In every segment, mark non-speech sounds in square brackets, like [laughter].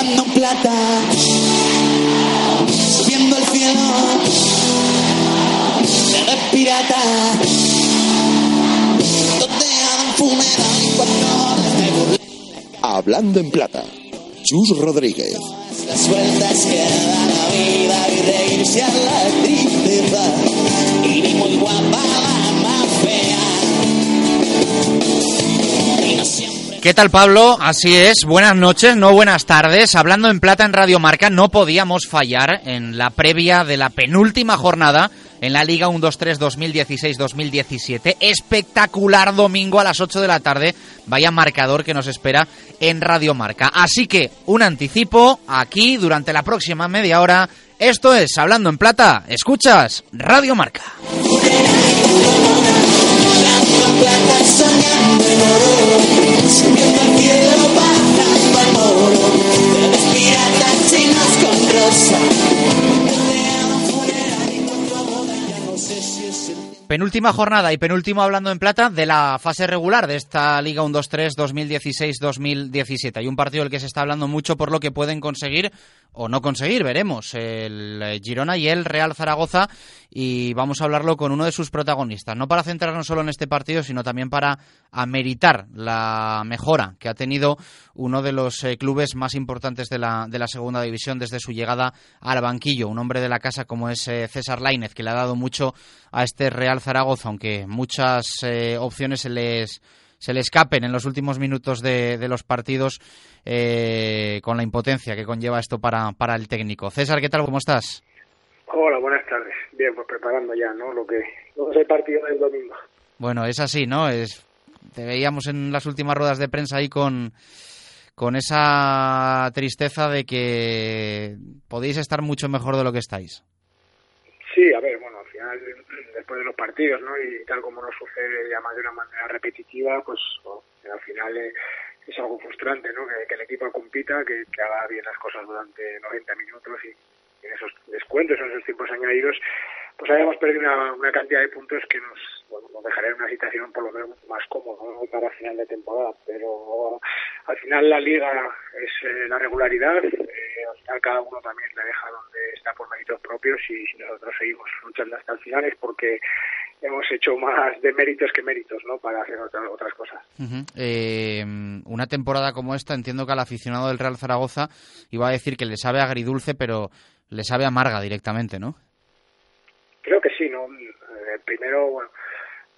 Hablando en plata, subiendo al cielo, eres pirata, funeral cuando te burles Hablando en plata. Chus Rodríguez. las sueltas que da la vida ¿Qué tal Pablo? Así es, buenas noches, no buenas tardes. Hablando en plata en Radio Marca, no podíamos fallar en la previa de la penúltima jornada en la Liga 1-2-3 2016-2017. Espectacular domingo a las 8 de la tarde. Vaya marcador que nos espera en Radio Marca. Así que un anticipo aquí durante la próxima media hora. Esto es Hablando en Plata. Escuchas Radio Marca. Piratas chinos con rosa. Penúltima jornada y penúltimo hablando en plata de la fase regular de esta Liga 1-2-3 2016-2017. Hay un partido del que se está hablando mucho por lo que pueden conseguir o no conseguir, veremos, el eh, Girona y el Real Zaragoza y vamos a hablarlo con uno de sus protagonistas, no para centrarnos solo en este partido, sino también para ameritar la mejora que ha tenido uno de los eh, clubes más importantes de la, de la segunda división desde su llegada al banquillo, un hombre de la casa como es eh, César Lainez, que le ha dado mucho a este Real Zaragoza, aunque muchas eh, opciones se les se le escapen en los últimos minutos de, de los partidos eh, con la impotencia que conlleva esto para, para el técnico. César, ¿qué tal? ¿Cómo estás? Hola, buenas tardes. Bien, pues preparando ya, ¿no? Lo que, lo que es el partido del domingo. Bueno, es así, ¿no? Es, te veíamos en las últimas ruedas de prensa ahí con, con esa tristeza de que podéis estar mucho mejor de lo que estáis. Sí, a ver, bueno, final, después de los partidos, ¿no? Y tal como nos sucede ya más de una manera repetitiva, pues al final eh, es algo frustrante, ¿no? Que, el equipo compita, que haga bien las cosas durante 90 minutos y en esos descuentos, en esos tiempos añadidos, pues hayamos perdido una, cantidad de puntos que nos, bueno, nos dejaría en una situación por lo menos más cómoda ¿no? para final de temporada. Pero al final la liga es eh, la regularidad, eh, al final cada uno también le deja donde está por méritos propios y si nosotros seguimos luchando hasta el final es porque hemos hecho más de méritos que méritos ¿no? para hacer otra- otras cosas. Eh, una temporada como esta, entiendo que al aficionado del Real Zaragoza iba a decir que le sabe agridulce, pero le sabe amarga directamente, ¿no? Creo que sí, ¿no? Eh, primero, bueno,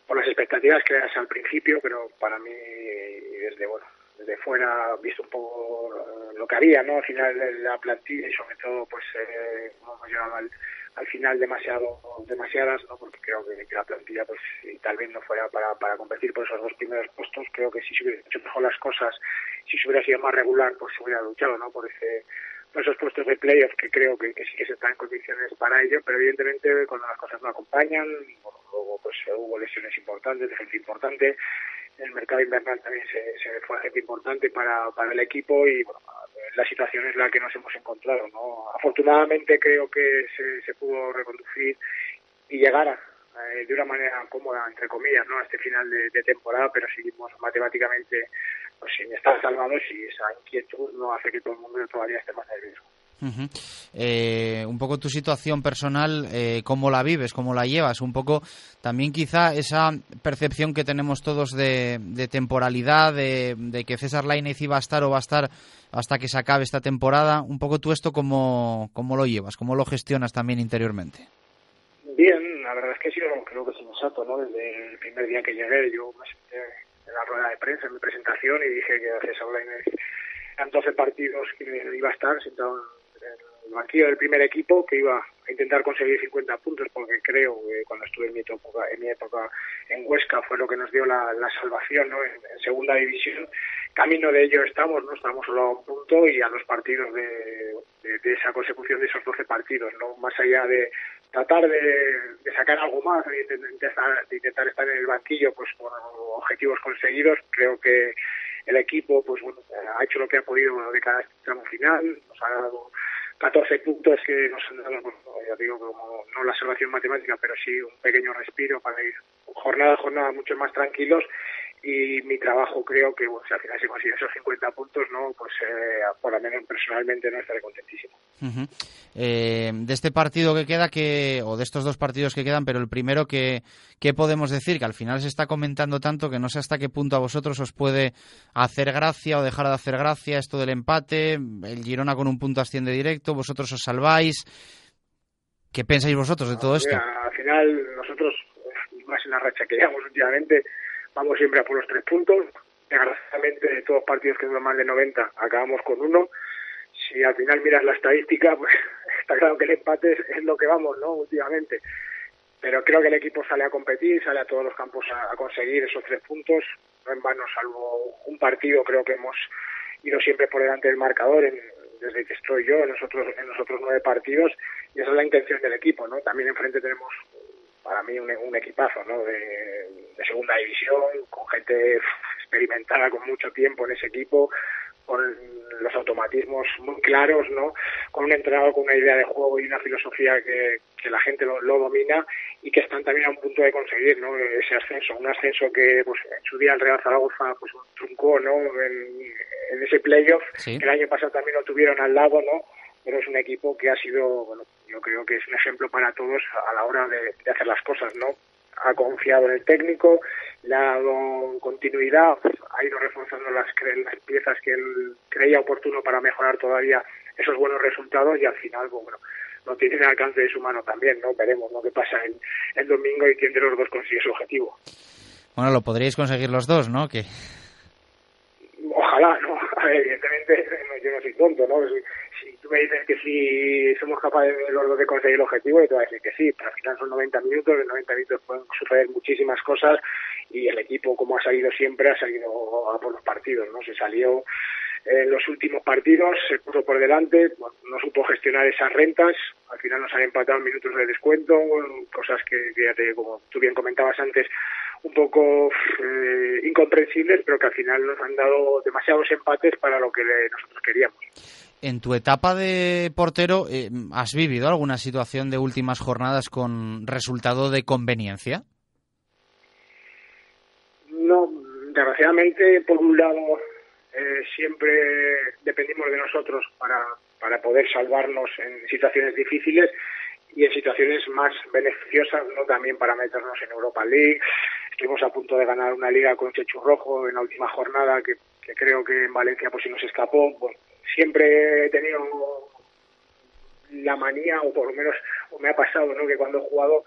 por las expectativas eras al principio, pero para mí, y desde, bueno, desde fuera, visto un poco eh, lo que había, ¿no? Al final la plantilla y sobre todo, pues, eh, no hemos llegado al, al final demasiado, demasiadas, ¿no? Porque creo que, la plantilla, pues, si tal vez no fuera para, para competir por esos dos primeros puestos, creo que si se hubiera hecho mejor las cosas, si se hubiera sido más regular, pues se hubiera luchado, ¿no? Por ese, esos puestos de playoff que creo que, que sí que se están en condiciones para ello, pero evidentemente cuando las cosas no acompañan, luego pues hubo lesiones importantes, de gente importante, el mercado invernal también se, se fue gente importante para, para el equipo y bueno, la situación es la que nos hemos encontrado, ¿no? Afortunadamente creo que se, se pudo reconducir y llegar a, eh, de una manera cómoda, entre comillas, ¿no? a este final de temporada, pero seguimos matemáticamente pues, sin estar salvados y esa inquietud no hace que todo el mundo todavía esté más nervioso. Ujú. Eh, un poco tu situación personal, eh, cómo la vives, cómo la llevas, un poco también quizá esa percepción que tenemos todos de, de temporalidad, de, de que César Lainez iba a estar o va a estar hasta que se acabe esta temporada, un poco tú esto cómo, cómo lo llevas, cómo lo gestionas también interiormente. Bien, la verdad es que sido, creo que sensato, ¿no? Desde el primer día que llegué, yo me senté la rueda de prensa, en mi presentación, y dije que César Lainez eran 12 partidos que iba a estar sentado en el banquillo del primer equipo, que iba a intentar conseguir 50 puntos porque creo que cuando estuve en mi época en mi época en Huesca fue lo que nos dio la, salvación ¿no? en, segunda división. Camino de ello estamos no estamos solo a un punto y a los partidos de, de, esa consecución de esos 12 partidos no más allá de tratar de, de sacar algo más de intentar estar en el banquillo pues por objetivos conseguidos creo que el equipo pues bueno ha hecho lo que ha podido de cada tramo final nos ha dado 14 puntos que nos han dado, bueno, ya digo, como no la salvación matemática, pero sí un pequeño respiro para ir jornada a jornada mucho más tranquilos y mi trabajo creo que bueno, si al final se consigue esos 50 puntos, no pues eh, por lo menos personalmente no estaré contentísimo. Uh -huh. eh, de este partido que queda, que o de estos dos partidos que quedan, pero el primero que qué podemos decir que al final se está comentando tanto que no sé hasta qué punto a vosotros os puede hacer gracia o dejar de hacer gracia esto del empate, el Girona con un punto asciende directo, vosotros os salváis. ¿Qué pensáis vosotros de todo esto? Mira, al final nosotros más en la racha que llevamos últimamente vamos siempre a por los tres puntos. Desgraciadamente, de todos los partidos que duran más de 90, acabamos con uno. Si al final miras la estadística, pues [laughs] está claro que el empate es, lo que vamos, ¿no? Últimamente. Pero creo que el equipo sale a competir, sale a todos los campos a, conseguir esos tres puntos. No en vano, salvo un partido, creo que hemos ido siempre por delante del marcador en, desde que estoy yo en nosotros en nosotros nueve partidos y esa es la intención del equipo no también enfrente tenemos para mí un, un equipazo ¿no? de, de, segunda división, con gente experimentada con mucho tiempo en ese equipo, con los automatismos muy claros, ¿no? con un entrenador con una idea de juego y una filosofía que, que la gente lo, lo, domina y que están también a un punto de conseguir ¿no? ese ascenso, un ascenso que pues, en su día el Real Zaragoza pues, truncó ¿no? en, en ese playoff, sí. el año pasado también lo tuvieron al lado, ¿no? pero es un equipo que ha sido, bueno, yo creo que es un ejemplo para todos a la hora de, de hacer las cosas, ¿no? Ha confiado en el técnico, le ha dado continuidad, ha ido reforzando las, las piezas que él creía oportuno para mejorar todavía esos buenos resultados y al final, pues, bueno, no tiene el alcance de su mano también, ¿no? Veremos lo que pasa el, el domingo y quién de los dos consigue su objetivo. Bueno, lo podríais conseguir los dos, ¿no? Que ojalá, ¿no? [laughs] A ver, evidentemente [laughs] yo no soy tonto, ¿no? Tú me dices que si somos capaces los dos de conseguir el objetivo, yo te voy a decir que sí, pero al final son 90 minutos, en 90 minutos pueden suceder muchísimas cosas y el equipo, como ha salido siempre, ha salido a por los partidos, ¿no? Se salió en los últimos partidos, se puso por delante, bueno, no supo gestionar esas rentas, al final nos han empatado minutos de descuento, cosas que, que ya te, como tú bien comentabas antes, un poco eh, incomprensibles, pero que al final nos han dado demasiados empates para lo que nosotros queríamos. En tu etapa de portero, eh, ¿has vivido alguna situación de últimas jornadas con resultado de conveniencia? No, desgraciadamente, por un lado, eh, siempre dependimos de nosotros para, para poder salvarnos en situaciones difíciles y en situaciones más beneficiosas, ¿no? También para meternos en Europa League. Estuvimos a punto de ganar una liga con Chechu Rojo en la última jornada, que, creo que en Valencia pues sí nos escapó. Bueno, siempre he tenido la manía, o por lo menos o me ha pasado, ¿no? Que cuando he jugado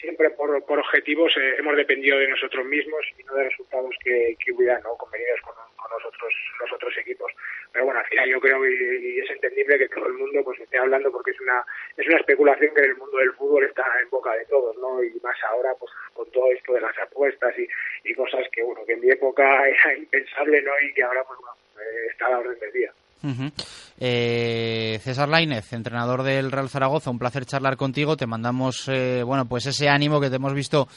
siempre por, por objetivos eh, hemos dependido de nosotros mismos y no de resultados que, que hubieran ¿no? convenidos con, con los, otros, los otros equipos. Pero bueno, al final yo creo y, y, es entendible que todo el mundo pues esté hablando porque es una es una especulación que en el mundo del fútbol está en boca de todos, ¿no? Y más ahora pues con todo esto de las apuestas y, y cosas que bueno que en mi época era [laughs] impensable, ¿no? Y que ahora pues bueno, eh, está a la orden del día. Uh eh, César Lainez, entrenador del Real Zaragoza, un placer charlar contigo. Te mandamos, eh, bueno, pues ese ánimo que te hemos visto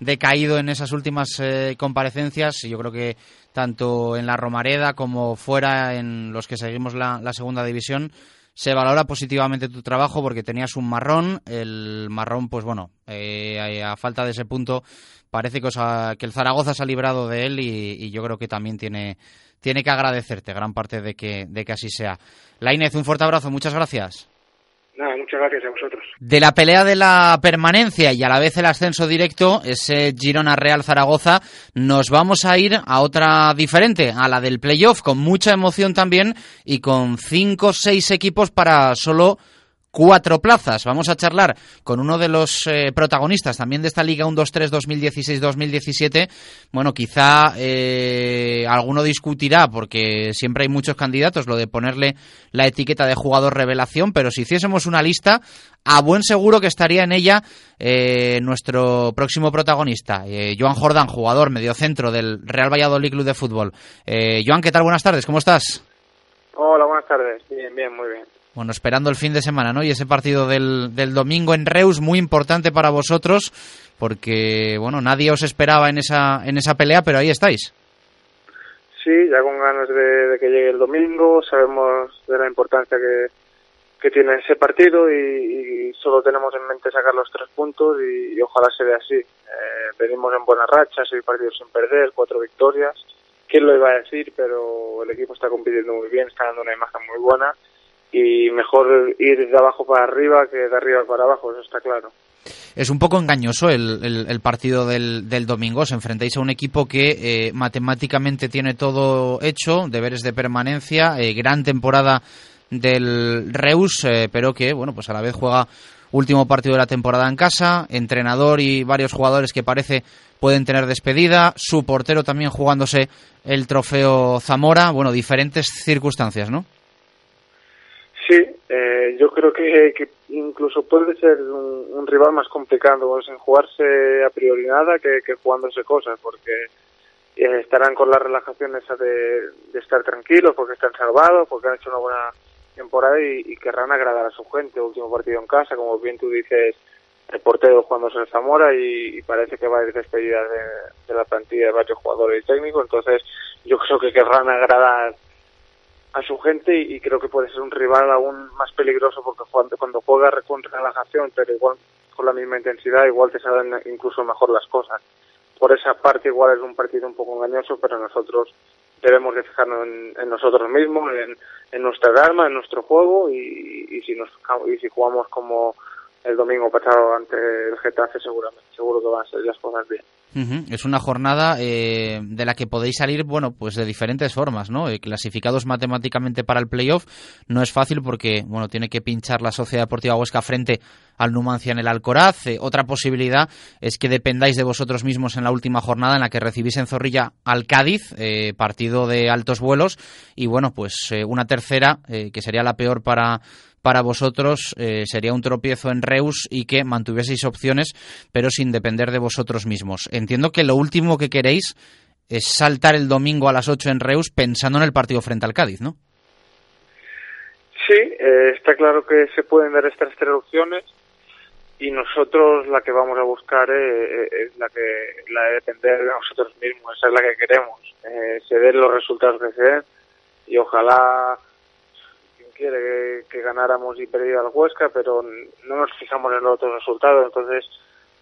decaído en esas últimas eh, comparecencias. Yo creo que tanto en la Romareda como fuera en los que seguimos la segunda división se valora positivamente tu trabajo porque tenías un marrón. El marrón, pues bueno, eh, a falta de ese punto, parece que, os el Zaragoza se ha librado de él y, y yo creo que también tiene tiene que agradecerte gran parte de que, de que así sea. Lainez, un fuerte abrazo, muchas gracias. Nada, muchas gracias a vosotros. De la pelea de la permanencia y a la vez el ascenso directo, ese Girona Real Zaragoza, nos vamos a ir a otra diferente, a la del playoff, con mucha emoción también y con cinco o seis equipos para solo cuatro plazas. Vamos a charlar con uno de los eh, protagonistas también de esta Liga 1-2-3 2016-2017. Bueno, quizá eh, alguno discutirá porque siempre hay muchos candidatos lo de ponerle la etiqueta de jugador revelación, pero si hiciésemos una lista, a buen seguro que estaría en ella eh, nuestro próximo protagonista, eh, Joan Jordán, jugador mediocentro del Real Valladolid Club de Fútbol. Eh, Joan, ¿qué tal? Buenas tardes, ¿cómo estás? Hola, buenas tardes. Bien, bien, muy bien. Bueno, esperando el fin de semana, ¿no? Y ese partido del, del domingo en Reus, muy importante para vosotros, porque, bueno, nadie os esperaba en esa, en esa pelea, pero ahí estáis. Sí, ya con ganas de, que llegue el domingo, sabemos de la importancia que, que tiene ese partido y, solo tenemos en mente sacar los tres puntos y, y ojalá se vea así. Eh, venimos en buena racha, seis partidos sin perder, cuatro victorias. ¿Quién lo iba a decir? Pero el equipo está compitiendo muy bien, está dando una imagen muy buena y mejor ir de abajo para arriba que de arriba para abajo, eso está claro. Es un poco engañoso el, el, partido del, del, domingo. Os enfrentáis a un equipo que eh, matemáticamente tiene todo hecho, deberes de permanencia, eh, gran temporada del Reus, eh, pero que, bueno, pues a la vez juega último partido de la temporada en casa, entrenador y varios jugadores que parece pueden tener despedida, su portero también jugándose el trofeo Zamora, bueno, diferentes circunstancias, ¿no? Sí, eh, yo creo que, incluso puede ser un, rival más complicado, sin jugarse a priori nada que, jugándose cosas, porque eh, estarán con la relajación esa de, estar tranquilos, porque están salvados, porque han hecho una buena temporada y, querrán agradar a su gente. Último partido en casa, como bien tú dices, el portero jugándose el Zamora y, y parece que va a ir despedida de, de, la plantilla de varios jugadores y técnicos. Entonces, yo creo que querrán agradar a su gente y, creo que puede ser un rival aún más peligroso porque cuando, cuando juega con relajación, pero igual con la misma intensidad, igual te salen incluso mejor las cosas. Por esa parte, igual es un partido un poco engañoso, pero nosotros debemos de fijarnos en, nosotros mismos, en, en, nuestra arma, en nuestro juego y, y, si nos, y si jugamos como el domingo pasado ante el Getafe seguramente, seguro que van a ser las cosas bien. Es una jornada eh, de la que podéis salir, bueno, pues de diferentes formas, ¿no? Eh, clasificados matemáticamente para el playoff no es fácil porque, bueno, tiene que pinchar la Sociedad Deportiva Huesca frente al Numancia en el Alcoraz. Eh, otra posibilidad es que dependáis de vosotros mismos en la última jornada en la que recibís en Zorrilla al Cádiz, eh, partido de altos vuelos, y bueno, pues eh, una tercera que sería la peor para para vosotros eh, sería un tropiezo en Reus y que mantuvieseis opciones, pero sin depender de vosotros mismos. Entiendo que lo último que queréis es saltar el domingo a las 8 en Reus pensando en el partido frente al Cádiz, ¿no? Sí, eh, está claro que se pueden dar estas tres opciones y nosotros la que vamos a buscar es, es la que la de depender de nosotros mismos, esa es la que queremos, eh, se den los resultados que se den y ojalá quiere que, ganáramos y perdiera al Huesca, pero no nos fijamos en los otros resultados. Entonces,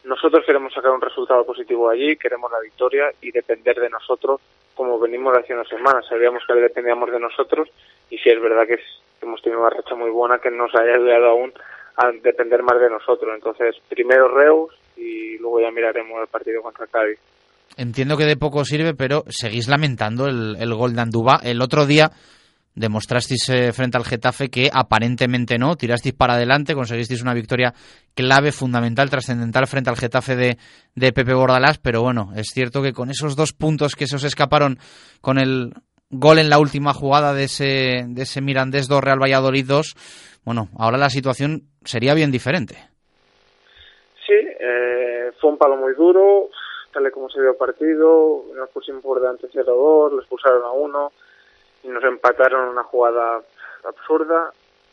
nosotros queremos sacar un resultado positivo allí, queremos la victoria y depender de nosotros, como venimos hace unas semanas. Sabíamos que dependíamos de nosotros y si es verdad que hemos tenido una racha muy buena que nos haya ayudado aún a depender más de nosotros. Entonces, primero Reus y luego ya miraremos el partido contra Cádiz. Entiendo que de poco sirve, pero seguís lamentando el, el gol de Andúba. El otro día demostrasteis eh, frente al Getafe que aparentemente no, tirasteis para adelante, conseguisteis una victoria clave, fundamental, trascendental frente al Getafe de, de Pepe Bordalás, pero bueno, es cierto que con esos dos puntos que se os escaparon con el gol en la última jugada de ese, de ese Mirandés 2 Real Valladolid 2, bueno, ahora la situación sería bien diferente. Sí, eh, fue un palo muy duro, tal y como se dio partido, nos pusimos por delante 0-2, lo expulsaron a uno, nos empataron una jugada absurda.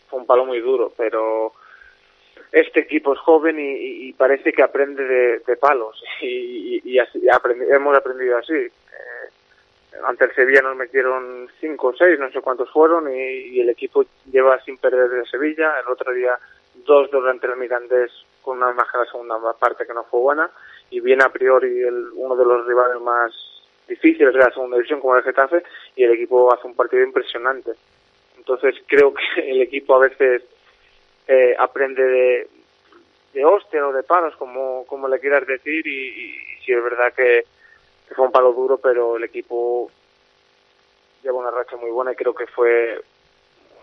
Fue un palo muy duro, pero este equipo es joven y, y parece que aprende de, palos [laughs] y, y aprendi hemos aprendido así. Eh, ante el Sevilla nos metieron cinco o seis, no sé cuántos fueron, y, el equipo lleva sin perder de Sevilla. El otro día dos durante el Mirandés con una imagen de la segunda parte que no fue buena y viene a priori el, uno de los rivales más difíciles de la segunda división como el Getafe y el equipo hace un partido impresionante. Entonces creo que [laughs] el equipo a veces eh, aprende de, de hostia o de palos, como, como le quieras decir, y, y, y sí es verdad que, que, fue un palo duro, pero el equipo lleva una racha muy buena y creo que fue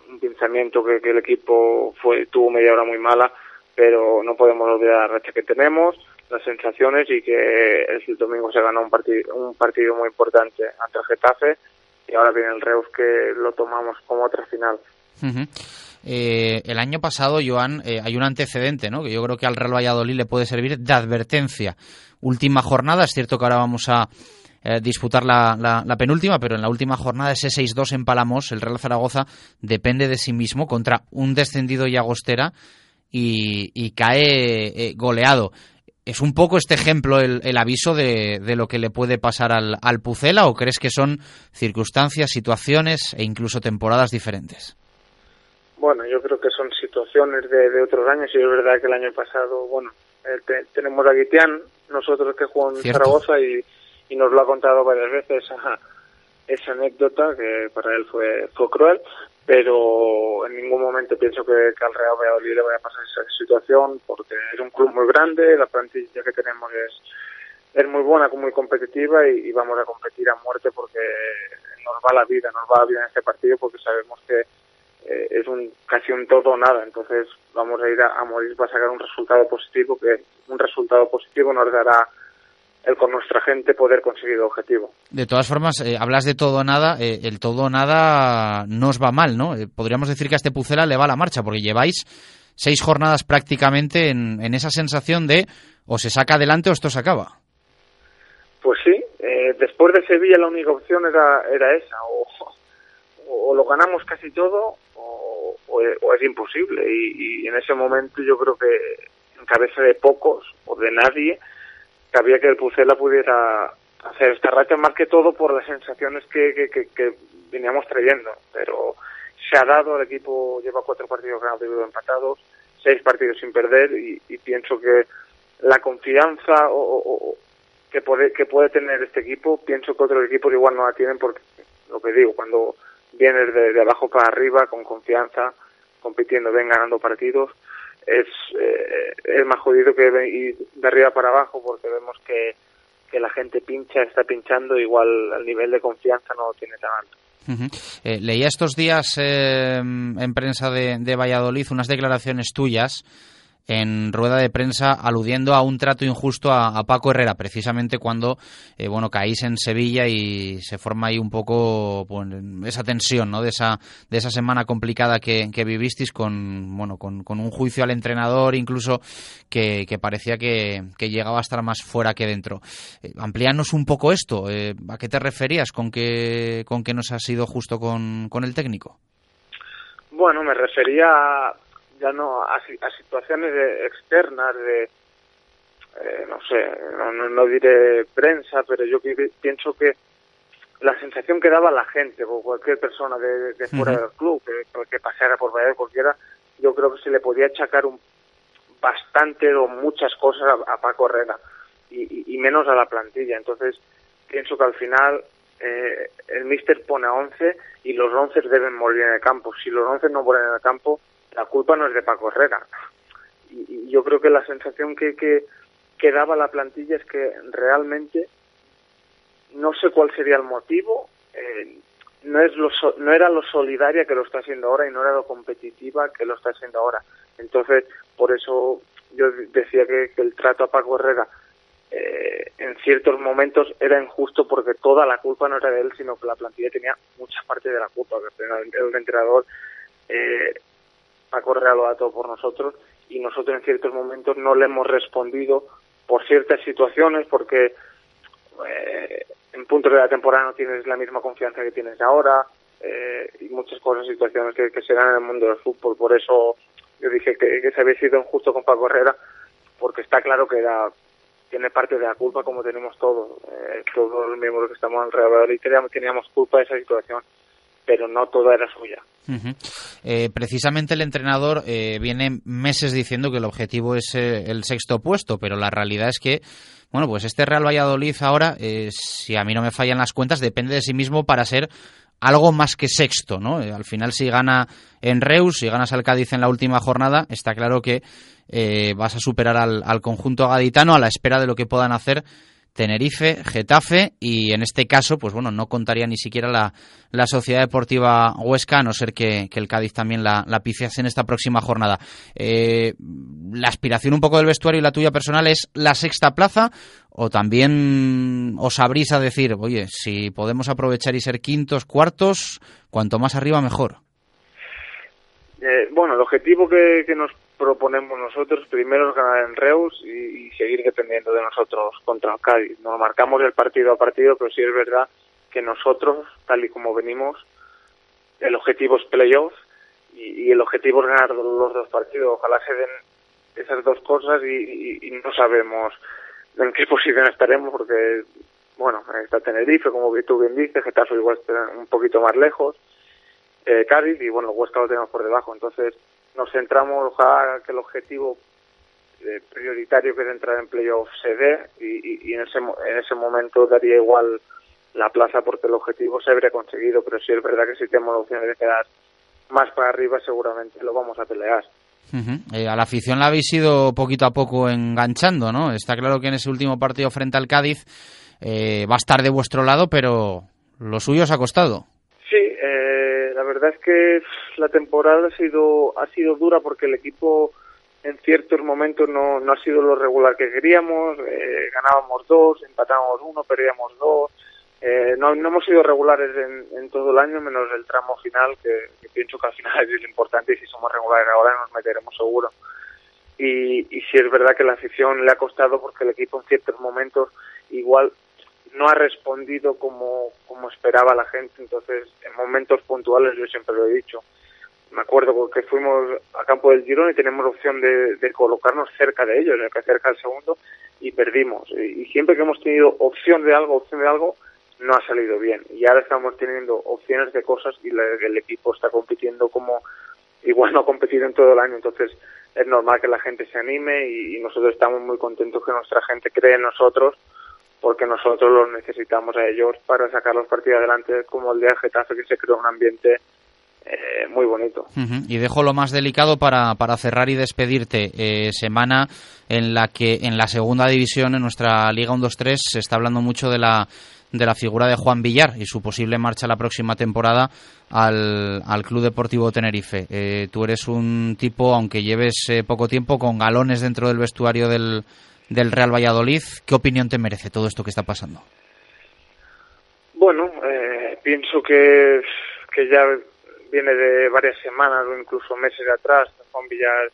un pensamiento que, que el equipo fue tuvo media hora muy mala, pero no podemos olvidar la racha que tenemos, las sensaciones y que el domingo se ganó un partido, un partido muy importante ante el Getafe y ahora viene el Reus que lo tomamos como otra final. Eh, el año pasado, Joan, eh, hay un antecedente, ¿no? Que yo creo que al Real Valladolid le puede servir de advertencia. Última jornada, es cierto que ahora vamos a eh, disputar la, la- la penúltima, pero en la última jornada ese 6-2 en Palamos, el Real Zaragoza depende de sí mismo contra un descendido y Agostera y, y cae goleado. ¿Es un poco este ejemplo el, el aviso de, de lo que le puede pasar al, al Pucela o crees que son circunstancias, situaciones e incluso temporadas diferentes? Bueno, yo creo que son situaciones de, de otros años y es verdad que el año pasado, bueno, eh, te- tenemos a Guitián, nosotros que jugamos en Cierto. Zaragoza y, y nos lo ha contado varias veces esa, [laughs] esa anécdota que para él fue, fue cruel, pero en ningún momento pienso que, al Real Valladolid le vaya a pasar esa situación porque es un club muy grande, la plantilla que tenemos es, es muy buena, muy competitiva y, vamos a competir a muerte porque nos va la vida, nos va la vida en este partido porque sabemos que eh, es un casi un todo o nada, entonces vamos a ir a morir para sacar un resultado positivo que un resultado positivo nos dará el con nuestra gente poder conseguir el objetivo. De todas formas, eh, hablas de todo o nada, eh, el todo o nada no os va mal, ¿no? Eh, podríamos decir que a este Pucela le va la marcha, porque lleváis seis jornadas prácticamente en, en esa sensación de o se saca adelante o esto se acaba. Pues sí, después de Sevilla la única opción era, era esa, o, o lo ganamos casi todo o, o es- o es imposible. Y, y en ese momento yo creo que en cabeza de pocos o de nadie cabía que el Pucela pudiera hacer esta racha más que todo por las sensaciones que, que, que, que veníamos trayendo. Pero se ha dado, el equipo lleva cuatro partidos ganados y dos empatados, seis partidos sin perder y, pienso que la confianza o, que puede que puede tener este equipo, pienso que otros equipos igual no la tienen porque lo que digo, cuando vienes de, de abajo para arriba con confianza, compitiendo, ven ganando partidos, es, eh, es más jodido que ir de arriba para abajo porque vemos que, que la gente pincha, está pinchando, igual el nivel de confianza no lo tiene tan alto. Eh, leía estos días eh, en prensa de, de Valladolid unas declaraciones tuyas en rueda de prensa aludiendo a un trato injusto a, Paco Herrera, precisamente cuando eh, bueno caís en Sevilla y se forma ahí un poco pues, esa tensión ¿no? de esa de esa semana complicada que, vivisteis con bueno con, con un juicio al entrenador incluso que, parecía que, llegaba a estar más fuera que dentro. Eh, un poco esto. eh, ¿A qué te referías con que con que no se ha sido justo con, con el técnico? Bueno, me refería a- ya no a, a situaciones de- externas de, eh, no sé, no, no, no diré prensa, pero yo pienso que la sensación que daba la gente o cualquier persona de, de fuera del club que, que pasara por Valladolid cualquiera, yo creo que se le podía achacar un bastante o muchas cosas a, a Paco Herrera y, y- y menos a la plantilla. Entonces, pienso que al final eh, el míster pone a 11 y los 11 deben morir en el campo. Si los 11 no mueren en el campo, la culpa no es de Paco Herrera. Y, yo creo que la sensación que, que, que daba la plantilla es que realmente no sé cuál sería el motivo, eh, no, es lo no era lo solidaria que lo está haciendo ahora y no era lo competitiva que lo está haciendo ahora. Entonces, por eso yo decía que, que el trato a Paco Herrera eh, en ciertos momentos era injusto porque toda la culpa no era de él, sino que la plantilla tenía mucha parte de la culpa. El, el entrenador eh, Paco Herrera lo da todo por nosotros y nosotros en ciertos momentos no le hemos respondido por ciertas situaciones porque eh, en puntos de la temporada no tienes la misma confianza que tienes ahora eh, y muchas cosas, situaciones que, que se dan en el mundo del fútbol. Por eso yo dije que, se había sido injusto con Paco Herrera porque está claro que era, tiene parte de la culpa como tenemos todos. Eh, todos los miembros que estamos Real Valladolid teníamos, teníamos culpa de esa situación, pero no toda era suya. Eh, precisamente el entrenador eh, viene meses diciendo que el objetivo es eh, el sexto puesto, pero la realidad es que, bueno, pues este Real Valladolid ahora, eh, si a mí no me fallan las cuentas, depende de sí mismo para ser algo más que sexto, ¿no? Eh, al final, si gana en Reus, si ganas al Cádiz en la última jornada, está claro que vas a superar al, al conjunto gaditano a la espera de lo que puedan hacer Tenerife, Getafe y en este caso, pues bueno, no contaría ni siquiera la, la Sociedad Deportiva Huesca, a no ser que, el Cádiz también la, la en esta próxima jornada. Eh, la aspiración un poco del vestuario y la tuya personal es la sexta plaza o también os abrís a decir, oye, si podemos aprovechar y ser quintos, cuartos, cuanto más arriba mejor. Eh, bueno, el objetivo que, que nos proponemos nosotros primero ganar en Reus y, seguir dependiendo de nosotros contra Cádiz. Nos marcamos el partido a partido, pero sí es verdad que nosotros, tal y como venimos, el objetivo es playoff y, el objetivo es ganar los dos partidos. Ojalá se den esas dos cosas y, no sabemos en qué [laughs] posición estaremos porque, bueno, está Tenerife, como tú bien dices, Getafe igual está un poquito más lejos, eh, Cádiz y, bueno, Huesca lo tenemos por debajo. Entonces, nos centramos, ojalá que el objetivo eh, prioritario que es entrar en playoff se dé y, en, ese, en ese momento daría igual la plaza porque el objetivo se habría conseguido, pero si es verdad que si tenemos la opción de quedar más para arriba seguramente lo vamos a pelear. Eh, a la afición la habéis ido poquito a poco enganchando, ¿no? Está claro que en ese último partido frente al Cádiz eh, va a estar de vuestro lado, pero lo suyo os ha costado. La verdad es que la temporada ha sido, ha sido dura porque el equipo en ciertos momentos no, no ha sido lo regular que queríamos, eh, ganábamos dos, empatábamos uno, perdíamos dos, eh, no, no hemos sido regulares en, en, todo el año, menos el tramo final, que, pienso que al final es lo importante y si somos regulares ahora nos meteremos seguro. Y, y si es verdad que la afición le ha costado porque el equipo en ciertos momentos igual no ha respondido como, como esperaba la gente, entonces en momentos puntuales yo siempre lo he dicho, me acuerdo que fuimos a campo del Girón y tenemos opción de, colocarnos cerca de ellos, cerca del segundo, y perdimos. Y, siempre que hemos tenido opción de algo, opción de algo, no ha salido bien. Y ahora estamos teniendo opciones de cosas y el equipo está compitiendo como igual [laughs] no ha competido en todo el año. Entonces es normal que la gente se anime y, y nosotros estamos muy contentos que nuestra gente cree en nosotros porque nosotros los necesitamos a ellos para sacar los partidos adelante como el de Getafe que se creó un ambiente eh, muy bonito. Y dejo lo más delicado para, para cerrar y despedirte. Eh, semana en la que en la segunda división, en nuestra Liga 1-2-3, se está hablando mucho de la, de la figura de Juan Villar y su posible marcha la próxima temporada al, al Club Deportivo Tenerife. Eh, tú eres un tipo, aunque lleves poco tiempo, con galones dentro del vestuario del, del Real Valladolid. ¿Qué opinión te merece todo esto que está pasando? Bueno, pienso que, que ya viene de varias semanas o incluso meses de atrás. Juan Villar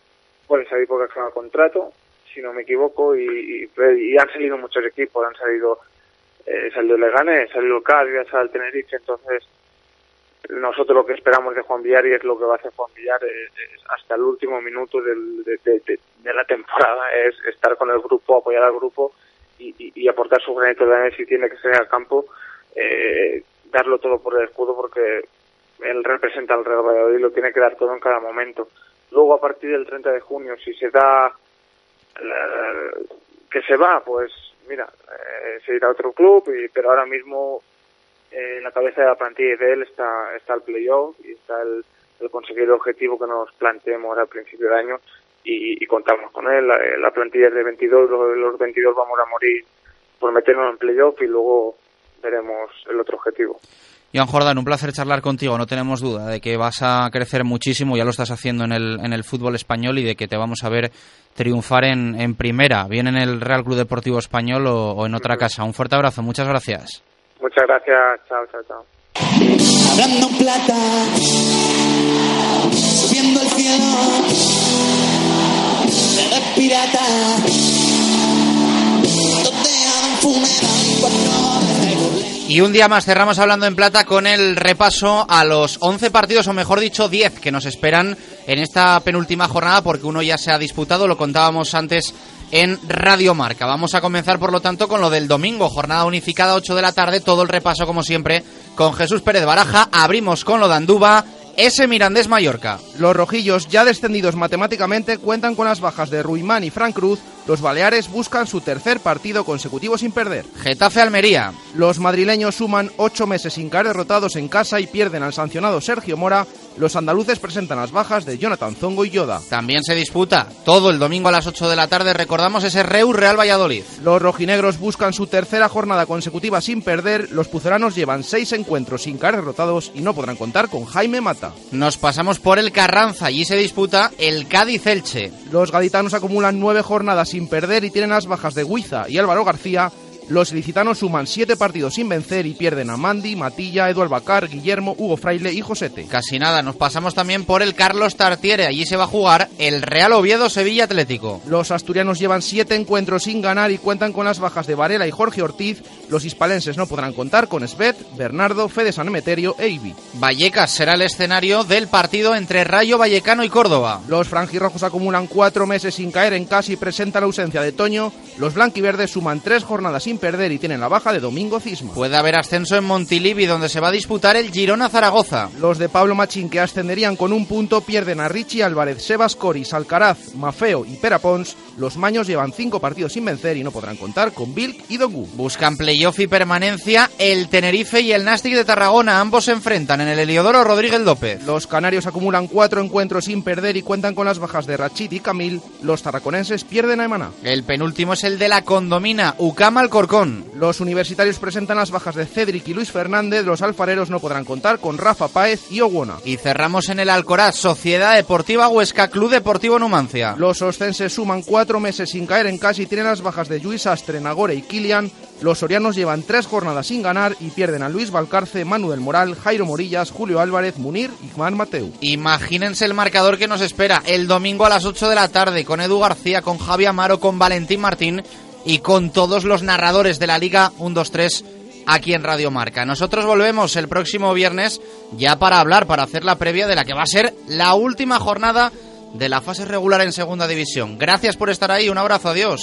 puede salir porque ha el contrato, si no me equivoco, y, y, han salido muchos equipos, han salido, eh, salido Leganés, salido Cádiz, salido el Tenerife, entonces nosotros lo que esperamos de Juan Villar y es lo que va a hacer Juan Villar hasta el último minuto del, de, la temporada, [laughs] es estar con el grupo, apoyar al grupo y, y, aportar su granito de arena si tiene que ser al campo, eh, darlo todo por el escudo porque él representa al Real Valladolid y lo tiene que dar todo en cada momento. Luego, a partir del 30 de junio, si se da que se va, pues mira, eh, se irá a otro club, y, pero ahora mismo eh, en la cabeza de la plantilla de él está, está el playoff y está el, conseguir el objetivo que nos planteemos al principio de año y, contamos con él. La, plantilla es de 22, los, los 22 vamos a morir por meternos en playoff y luego veremos el otro objetivo. Iván Jordán, un placer charlar contigo. No tenemos duda de que vas a crecer muchísimo, ya lo estás haciendo en el, en el fútbol español y de que te vamos a ver triunfar en, en primera, bien en el Real Club Deportivo Español o, en otra casa. Un fuerte abrazo, muchas gracias. Muchas gracias, chao, chao, chao. Hablando plata, subiendo el cielo, pirata, y un día más cerramos hablando en plata con el repaso a los 11 partidos, o mejor dicho 10, que nos esperan en esta penúltima jornada, porque uno ya se ha disputado, lo contábamos antes en Radio Marca. Vamos a comenzar, por lo tanto, con lo del domingo, jornada unificada, 8 de la tarde, todo el repaso, como siempre, con Jesús Pérez Baraja. Abrimos con lo de Andúba ese Mirandés Mallorca. Los rojillos, ya descendidos matemáticamente, cuentan con las bajas de Ruimán y Frank Cruz. Los baleares buscan su tercer partido consecutivo sin perder. Getafe Almería. Los madrileños suman ocho meses sin caer derrotados en casa y pierden al sancionado Sergio Mora los andaluces presentan las bajas de Jonathan Zongo y Yoda. También se disputa todo el domingo a las 8 de la tarde, recordamos ese Reus Real Valladolid. Los rojinegros buscan su tercera jornada consecutiva sin perder, los puceranos llevan seis encuentros sin caer derrotados y no podrán contar con Jaime Mata. Nos pasamos por el Carranza, allí se disputa el Cádiz-Elche. Los gaditanos acumulan nueve jornadas sin perder y tienen las bajas de Huiza y Álvaro García, los ilicitanos suman siete partidos sin vencer y pierden a Mandi, Matilla, Eduardo Bacar, Guillermo, Hugo Fraile y Josete. Casi nada, nos pasamos también por el Carlos Tartiere. Allí se va a jugar el Real Oviedo Sevilla Atlético. Los asturianos llevan siete encuentros sin ganar y cuentan con las bajas de Varela y Jorge Ortiz. Los hispalenses no podrán contar con Svet, Bernardo, Fede San Emeterio e Ibi. Vallecas será el escenario del partido entre Rayo Vallecano y Córdoba. Los franjirrojos acumulan cuatro meses sin caer en casa y presentan la ausencia de Toño. Los blanquiverdes suman tres jornadas sin perder y tienen la baja de Domingo Cisma. Puede haber ascenso en Montilivi, donde se va a disputar el Girona-Zaragoza. Los de Pablo Machín, que ascenderían con un punto, pierden a Richie Álvarez, Sebas Coris, Alcaraz, Mafeo y Perapons. Los maños llevan cinco partidos sin vencer y no podrán contar con Bilk y Dongu. Buscan playoff y permanencia el Tenerife y el Nastic de Tarragona. Ambos se enfrentan en el Heliodoro Rodríguez López. Los canarios acumulan cuatro encuentros sin perder y cuentan con las bajas de Rachid y Camil. Los tarraconenses pierden a Emaná. El penúltimo es el de la Condomina, Ucama Alcorcón. Los universitarios presentan las bajas de Cedric y Luis Fernández. Los alfareros no podrán contar con Rafa Páez y Oguona. Y cerramos en el Alcoraz, Sociedad Deportiva Huesca, Club Deportivo Numancia. Los oscenses suman cuatro meses sin caer en casa y tienen las bajas de Luis Astre, Nagore y Kilian. Los sorianos llevan tres jornadas sin ganar y pierden a Luis Valcarce, Manu del Moral, Jairo Morillas, Julio Álvarez, Munir y Juan Mateu. Imagínense el marcador que nos espera el domingo a las 8 de la tarde con Edu García, con Javi Amaro, con Valentín Martín y con todos los narradores de la Liga 1-2-3 aquí en Radio Marca. Nosotros volvemos el próximo viernes ya para hablar, para hacer la previa de la que va a ser la última jornada de la fase regular en Segunda División. Gracias por estar ahí, un abrazo, adiós.